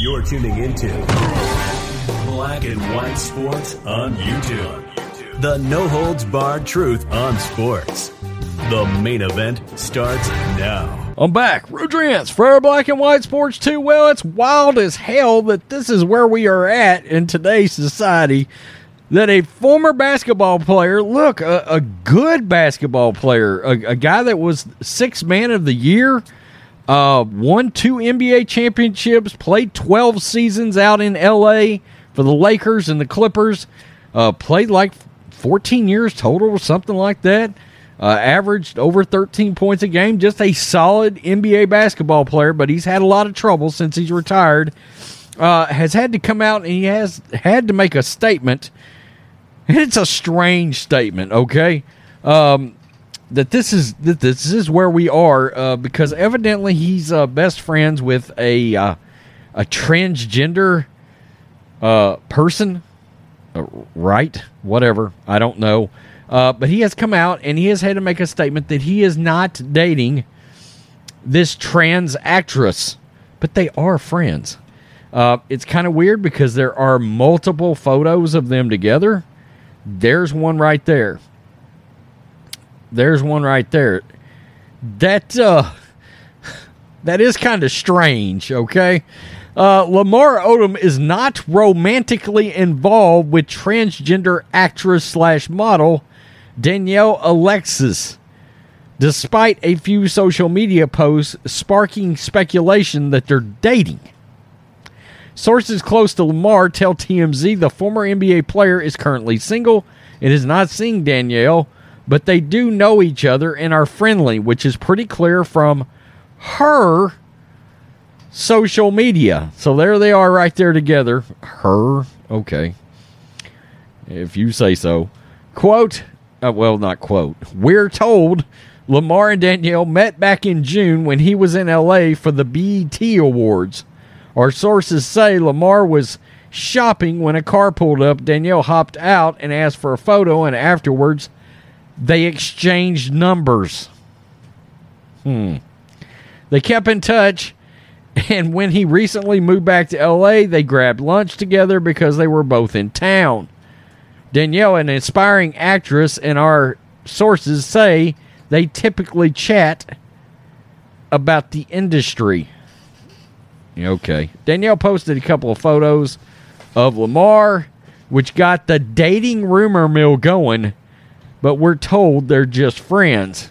You're tuning into Black and White Sports on YouTube. The no holds barred truth on sports. The main event starts now. I'm back. Rudrance for Black and White Sports 2. Well, it's wild as hell that this is where we are at in today's society. That a former basketball player, look, a, a good basketball player, a, a, guy that was six man of the year, uh, won two NBA championships, played 12 seasons out in LA for the Lakers and the Clippers, uh, played like 14 years total or something like that. Uh, averaged over 13 points a game. Just a solid NBA basketball player, but he's had a lot of trouble since he's retired. Uh, has had to come out and he has had to make a statement. It's a strange statement, okay? Um, that this is that this is where we are uh, because evidently he's uh, best friends with a uh, a transgender uh, person, uh, right? Whatever, I don't know. Uh, but he has come out and he has had to make a statement that he is not dating this trans actress, but they are friends. it's kind of weird because there are multiple photos of them together. There's one right there. There's one right there. That uh that is kind of strange, okay? Uh, Lamar Odom is not romantically involved with transgender actress slash model Danielle Alexis, despite a few social media posts sparking speculation that they're dating. Sources close to Lamar tell TMZ the former NBA player is currently single and is not seeing Danielle, but they do know each other and are friendly, which is pretty clear from her social media. So there they are right there together. Her, okay. If you say so. Quote, uh, well, not quote. We're told Lamar and Danielle met back in June when he was in LA for the BET Awards. Our sources say Lamar was shopping when a car pulled up. Danielle hopped out and asked for a photo, and afterwards, they exchanged numbers. Hmm. They kept in touch, and when he recently moved back to LA, they grabbed lunch together because they were both in town. Danielle, an inspiring actress, and our sources say they typically chat about the industry. Okay. Danielle posted a couple of photos of Lamar, which got the dating rumor mill going but we're told they're just friends.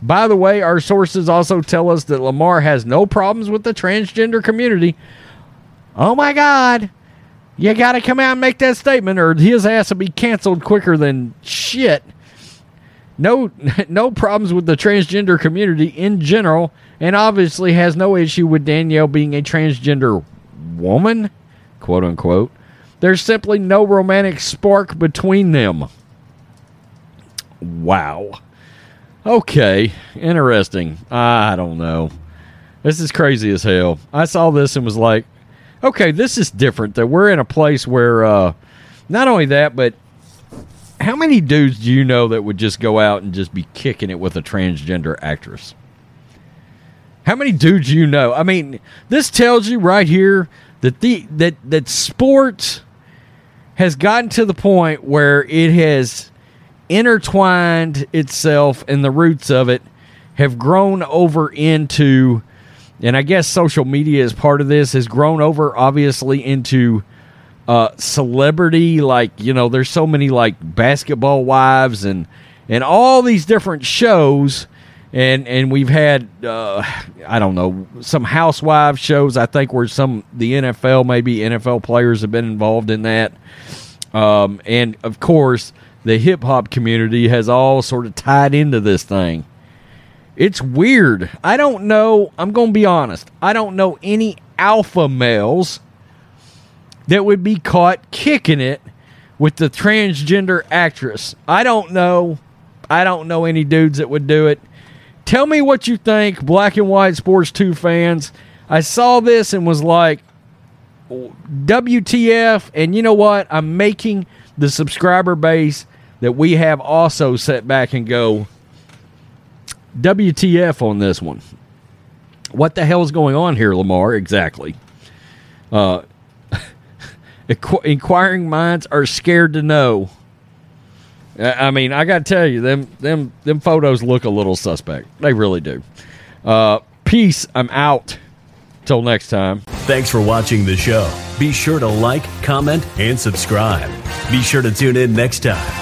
By the way, our sources also tell us that Lamar has no problems with the transgender community. Oh my God. You got to come out and make that statement, or his ass will be canceled quicker than shit. No, no problems with the transgender community in general, and obviously has no issue with Danielle being a transgender woman, quote unquote. There's simply no romantic spark between them. Wow. Okay, interesting. I don't know. This is crazy as hell. I saw this and was like, okay, this is different. That we're in a place where uh, not only that, but how many dudes do you know that would just go out and just be kicking it with a transgender actress? How many dudes you know? I mean, this tells you right here that the that that sports has gotten to the point where it has intertwined itself and the roots of it have grown over into and I guess social media is part of this has grown over obviously into uh, celebrity like you know there's so many like basketball wives and and all these different shows. And and we've had uh, I don't know some housewives shows. I think where some the NFL maybe NFL players have been involved in that. Um, and of course the hip hop community has all sort of tied into this thing. It's weird. I don't know. I'm going to be honest. I don't know any alpha males that would be caught kicking it with the transgender actress. I don't know. I don't know any dudes that would do it. Tell me what you think, Black and White Sports 2 fans. I saw this and was like, WTF. And you know what? I'm making the subscriber base that we have also set back and go, WTF on this one. What the hell is going on here, Lamar? Exactly. Uh, inquiring minds are scared to know. I mean, I got to tell you, them them them photos look a little suspect. They really do. Uh, peace. I'm out. Till next time. Thanks for watching the show. Be sure to like, comment, and subscribe. Be sure to tune in next time